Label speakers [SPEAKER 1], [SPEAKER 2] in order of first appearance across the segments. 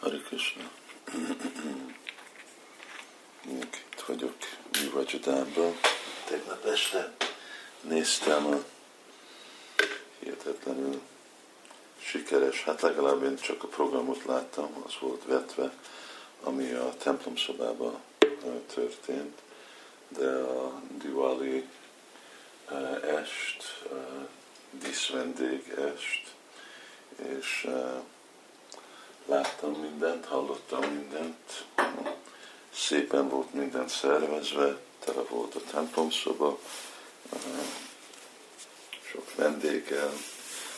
[SPEAKER 1] Hare Krishna. Itt vagyok Vajradában. Tegnap este néztem a hihetetlenül sikeres, hát legalább én csak a programot láttam, az volt vetve, ami a templom szobában történt, de a Diwali est, díszvendég est, és láttam mindent, hallottam mindent, szépen volt minden szervezve, tele volt a templomszoba, sok vendéggel,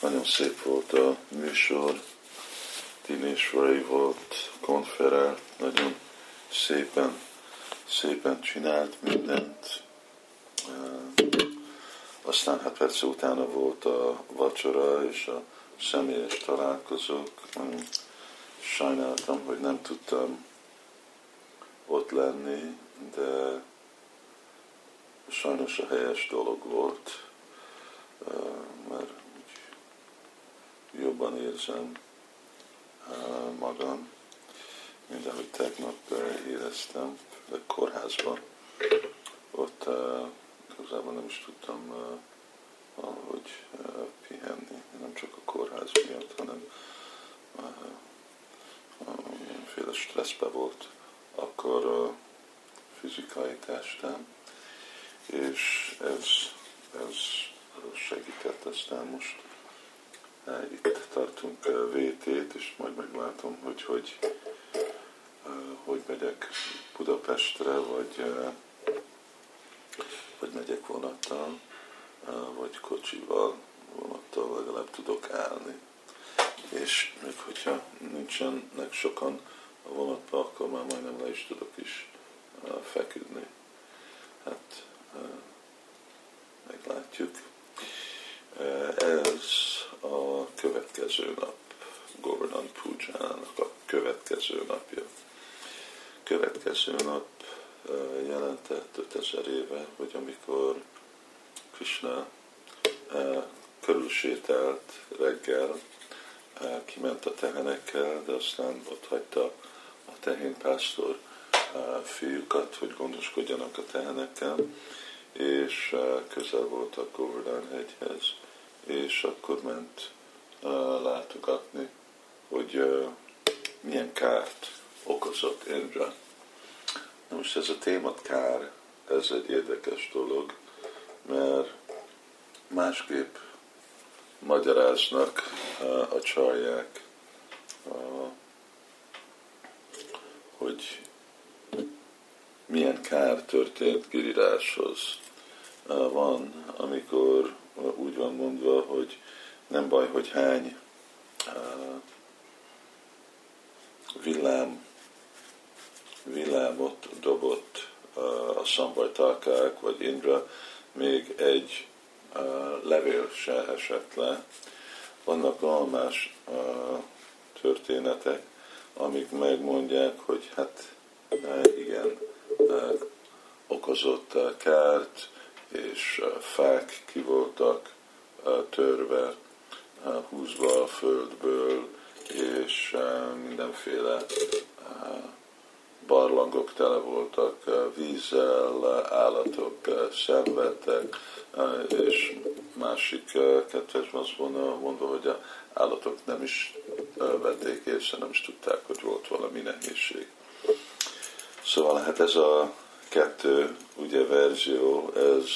[SPEAKER 1] nagyon szép volt a műsor, Dinésvarai volt, konferál, nagyon szépen, szépen csinált mindent. Aztán hát persze utána volt a vacsora és a személyes találkozók. Sajnáltam, hogy nem tudtam ott lenni, de sajnos a helyes dolog volt, mert jobban érzem magam, mint ahogy tegnap éreztem, de kórházban. Ott igazából nem is tudtam valahogy pihenni, nem csak a kórház miatt, hanem mindenféle stresszbe volt akkor a fizikai testem, és ez, ez segített aztán most itt tartunk VT-t, és majd meglátom, hogy hogy, hogy megyek Budapestre, vagy, vagy megyek vonattal, vagy kocsival, vonattal legalább tudok állni. És még hogyha nincsenek sokan a vonatban, akkor már majdnem le is tudok is feküdni. Hát meglátjuk. Ez a következő nap, Govardhan Pujának a következő napja. Következő nap jelentett 5000 éve, hogy amikor Krishna körülsétált reggel, kiment a tehenekkel, de aztán ott hagyta a tehénpásztor fiúkat, hogy gondoskodjanak a tehenekkel, és közel volt a Govardhan hegyhez, és akkor ment látogatni, hogy milyen kárt okozott Indra. Na most ez a témat kár, ez egy érdekes dolog, mert másképp magyaráznak a csarják, hogy milyen kár történt Giriráshoz. Van, amikor úgy van mondva, hogy nem baj, hogy hány villám, villámot dobott a szambajtalkák, vagy Indra, még egy levél se esett le. Vannak almás történetek, amik megmondják, hogy hát igen, okozott kárt, és fák ki voltak törve, húzva a földből, és mindenféle barlangok tele voltak vízzel, állatok szenvedtek, és másik kettes azt mondta, mondta, hogy az állatok nem is vették észre, nem is tudták, hogy volt valami nehézség. Szóval hát ez a kettő ugye verzió, ez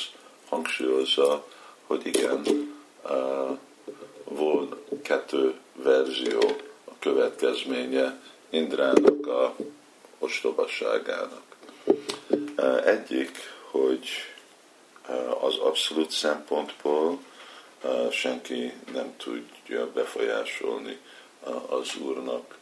[SPEAKER 1] hangsúlyozza, hogy igen, volt kettő verzió a következménye Indrának a ostobaságának. Egyik, hogy az abszolút szempontból senki nem tudja befolyásolni az Úrnak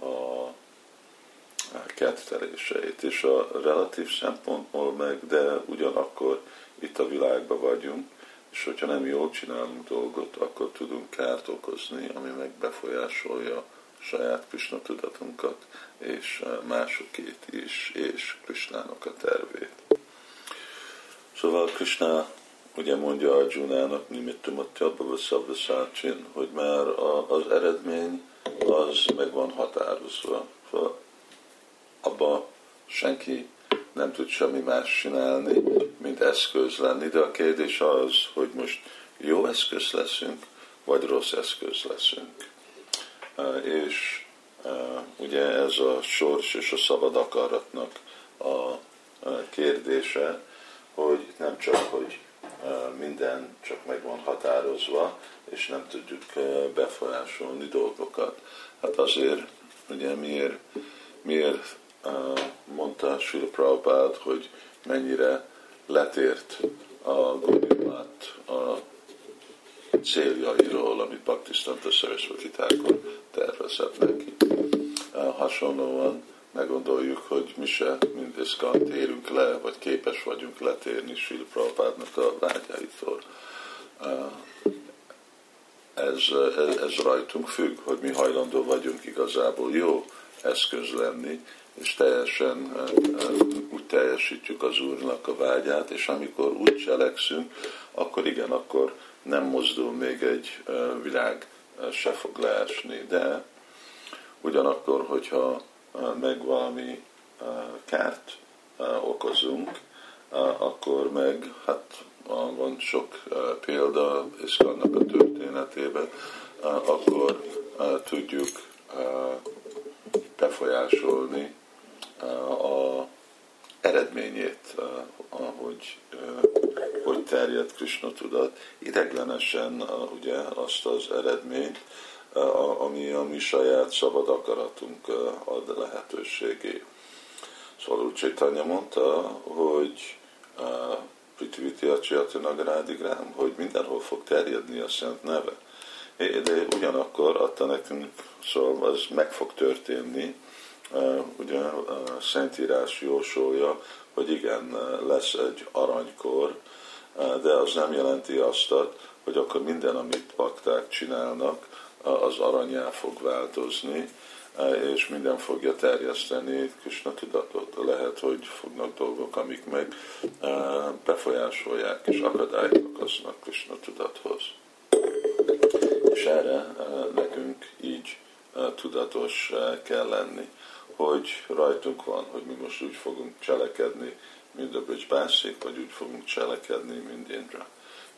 [SPEAKER 1] a ketteléseit, és a relatív szempontból meg, de ugyanakkor itt a világban vagyunk, és hogyha nem jól csinálunk dolgot, akkor tudunk kárt okozni, ami meg befolyásolja saját Krishna tudatunkat, és másokét is, és Krishnának a tervét. Szóval Krishna ugye mondja Arjunának, Nimittumatjabba Szabvaszácsin, hogy már az eredmény az meg van határozva. Szóval abba senki nem tud semmi más csinálni, mint eszköz lenni, de a kérdés az, hogy most jó eszköz leszünk, vagy rossz eszköz leszünk. És ugye ez a sors és a szabad akaratnak a kérdése, hogy nem csak, hogy minden csak meg van határozva, és nem tudjuk befolyásolni dolgokat. Hát azért, ugye miért, miért mondta Sula hogy mennyire letért a Gaudimat a céljairól, amit Bhaktisztanta Sarasvati Thakur tervezett neki. Hasonlóan meggondoljuk, hogy mi se mindezkan térünk le, vagy képes vagyunk letérni Sri Prabhupádnak a vágyaitól. Ez, ez, ez rajtunk függ, hogy mi hajlandó vagyunk igazából jó eszköz lenni, és teljesen úgy teljesítjük az Úrnak a vágyát, és amikor úgy cselekszünk, akkor igen, akkor nem mozdul még egy világ, se fog leesni, de ugyanakkor, hogyha meg valami kárt okozunk, akkor meg, hát van sok példa annak a történetében, akkor tudjuk befolyásolni a eredményét, ahogy hogy terjed Krishna tudat, ideglenesen ugye azt az eredményt, ami a mi saját szabad akaratunk ad lehetőségé. Szóval úgy Csaitanya mondta, hogy Pritiviti Acsiatinagarádigrám, hogy mindenhol fog terjedni a szent neve. De ugyanakkor adta nekünk, szóval az meg fog történni, ugye a Szentírás jósolja, hogy igen, lesz egy aranykor, de az nem jelenti azt, hogy akkor minden, amit pakták csinálnak, az aranyá fog változni, és minden fogja terjeszteni Krishna tudatot. Lehet, hogy fognak dolgok, amik meg befolyásolják és akadályok okoznak Krishna tudathoz. És erre nekünk így tudatos kell lenni, hogy rajtunk van, hogy mi most úgy fogunk cselekedni, mint a Bászék, vagy úgy fogunk cselekedni, mint Indra.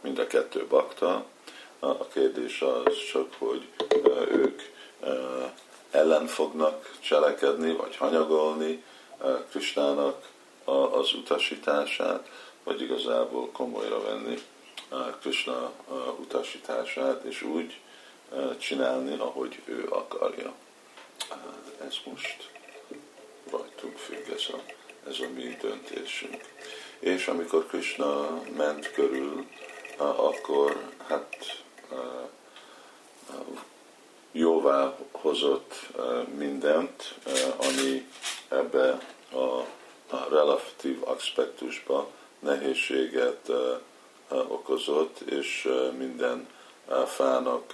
[SPEAKER 1] Mind a kettő bakta, a kérdés az csak, hogy ők ellen fognak cselekedni, vagy hanyagolni Kristának az utasítását, vagy igazából komolyra venni Krishna utasítását, és úgy csinálni, ahogy ő akarja. Ez most rajtunk függ, ez a, ez a mi döntésünk. És amikor Krishna ment körül, akkor hát jóvá hozott mindent, ami ebbe a relatív aspektusba nehézséget okozott, és minden fának,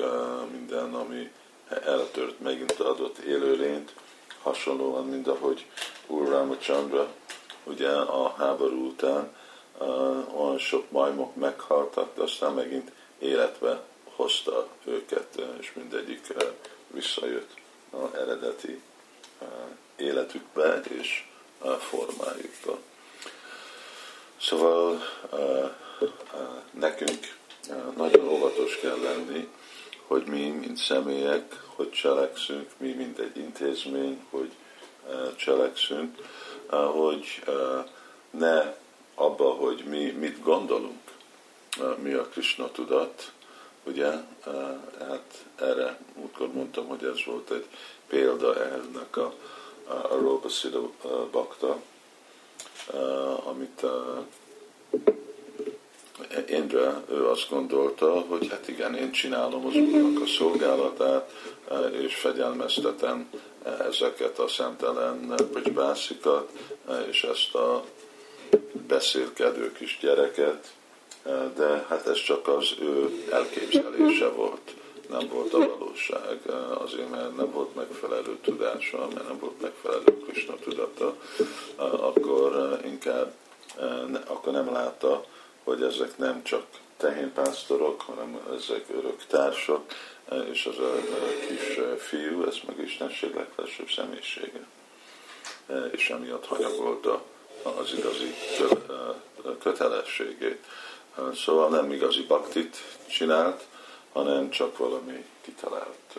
[SPEAKER 1] minden, ami eltört, megint adott élőlényt, hasonlóan, mint ahogy Úr Ramachandra, ugye a háború után olyan sok majmok meghaltak, de aztán megint életbe hozta őket, és mindegyik visszajött az eredeti életükbe és formájukba. Szóval nekünk nagyon óvatos kell lenni, hogy mi, mint személyek, hogy cselekszünk, mi, mint egy intézmény, hogy cselekszünk, hogy ne abba, hogy mi mit gondolunk, mi a Krishna tudat, ugye, hát erre múltkor mondtam, hogy ez volt egy példa ennek a, a Robasida bakta, amit Indra, ő azt gondolta, hogy hát igen, én csinálom az Úrnak a szolgálatát, és fegyelmeztetem ezeket a szemtelen bászikat, és ezt a beszélkedő kis gyereket, de hát ez csak az ő elképzelése volt, nem volt a valóság, azért mert nem volt megfelelő tudása, mert nem volt megfelelő Krishna tudata, akkor inkább akkor nem látta, hogy ezek nem csak tehénpásztorok, hanem ezek örök társak, és az a kis fiú, ez meg Istenség legfelsőbb személyisége. És emiatt hanyagolta az igazi kötelességét. Szóval nem igazi baktit csinált, hanem csak valami kitalált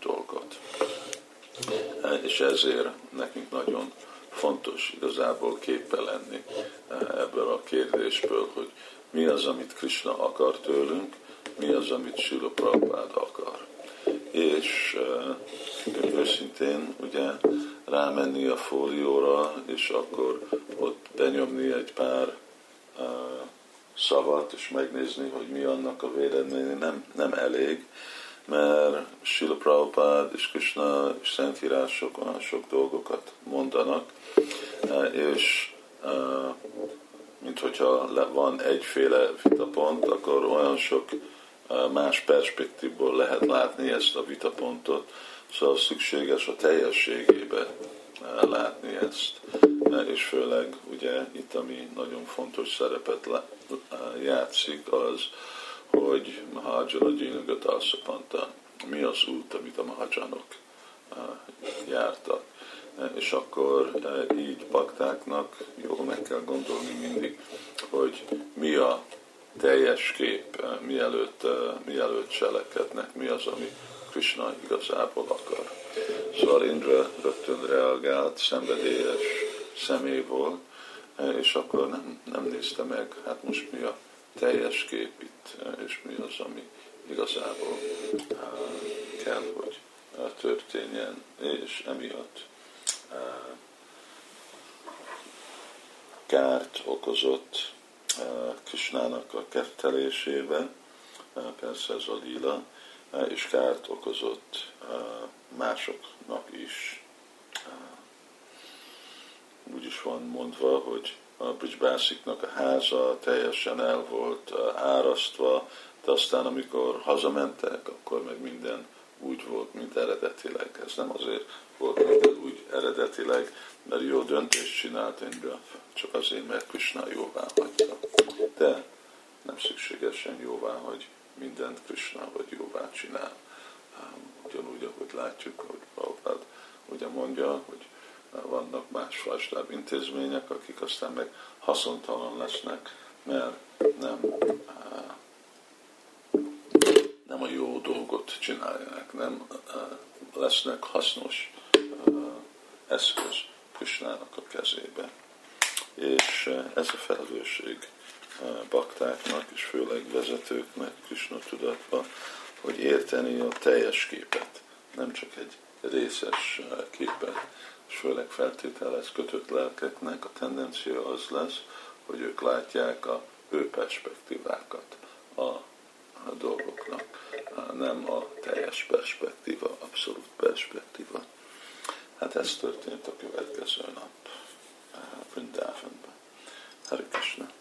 [SPEAKER 1] dolgot. És ezért nekünk nagyon fontos igazából képbe lenni ebből a kérdésből, hogy mi az, amit Krishna akar tőlünk, mi az, amit Sula Prabhupád akar. És őszintén ugye rámenni a fólióra, és akkor ott benyomni egy pár szavat, és megnézni, hogy mi annak a véleménye, nem, nem elég, mert Sila Prabhupád és Krishna és Szentírások olyan sok dolgokat mondanak, és mint hogyha van egyféle vitapont, akkor olyan sok más perspektívból lehet látni ezt a vitapontot, szóval szükséges a teljességébe látni ezt, és főleg ugye itt, ami nagyon fontos szerepet játszik, az, hogy Mahajala Jinagat Asapanta, mi az út, amit a Mahajanok jártak. És akkor így baktáknak jól meg kell gondolni mindig, hogy mi a teljes kép, mielőtt, mielőtt cselekednek, mi az, ami Krishna igazából akar. Szóval Indra rögtön reagált, szenvedélyes személy volt, és akkor nem, nem nézte meg, hát most mi a teljes kép itt, és mi az, ami igazából kell, hogy történjen, és emiatt kárt okozott Kisnának a kettelésébe, persze ez a lila, és kárt okozott másoknak is. Úgy is van mondva, hogy a Bridgebásziknak a háza teljesen el volt árasztva, de aztán amikor hazamentek, akkor meg minden úgy volt, mint eredetileg. Ez nem azért volt minden úgy eredetileg, mert jó döntést csinált Indra, csak azért, mert Krishna jóvá hagyta. De nem szükségesen jóvá, hogy mindent Krishna vagy jóvá csinál. Ugyanúgy, ahogy látjuk, hogy Prabhupád ugye mondja, hogy vannak más fajstább intézmények, akik aztán meg haszontalan lesznek, mert nem, nem a jó dolgot csinálják, nem lesznek hasznos eszköz Krisnának a kezébe. És ez a felelősség baktáknak, és főleg vezetőknek Krishna tudatban, hogy érteni a teljes képet, nem csak egy részes képet és főleg feltételez kötött lelkeknek a tendencia az lesz, hogy ők látják a ő perspektívákat a, a dolgoknak, nem a teljes perspektíva, abszolút perspektíva. Hát ez történt a következő nap Vrindavanban. Hari Krishna.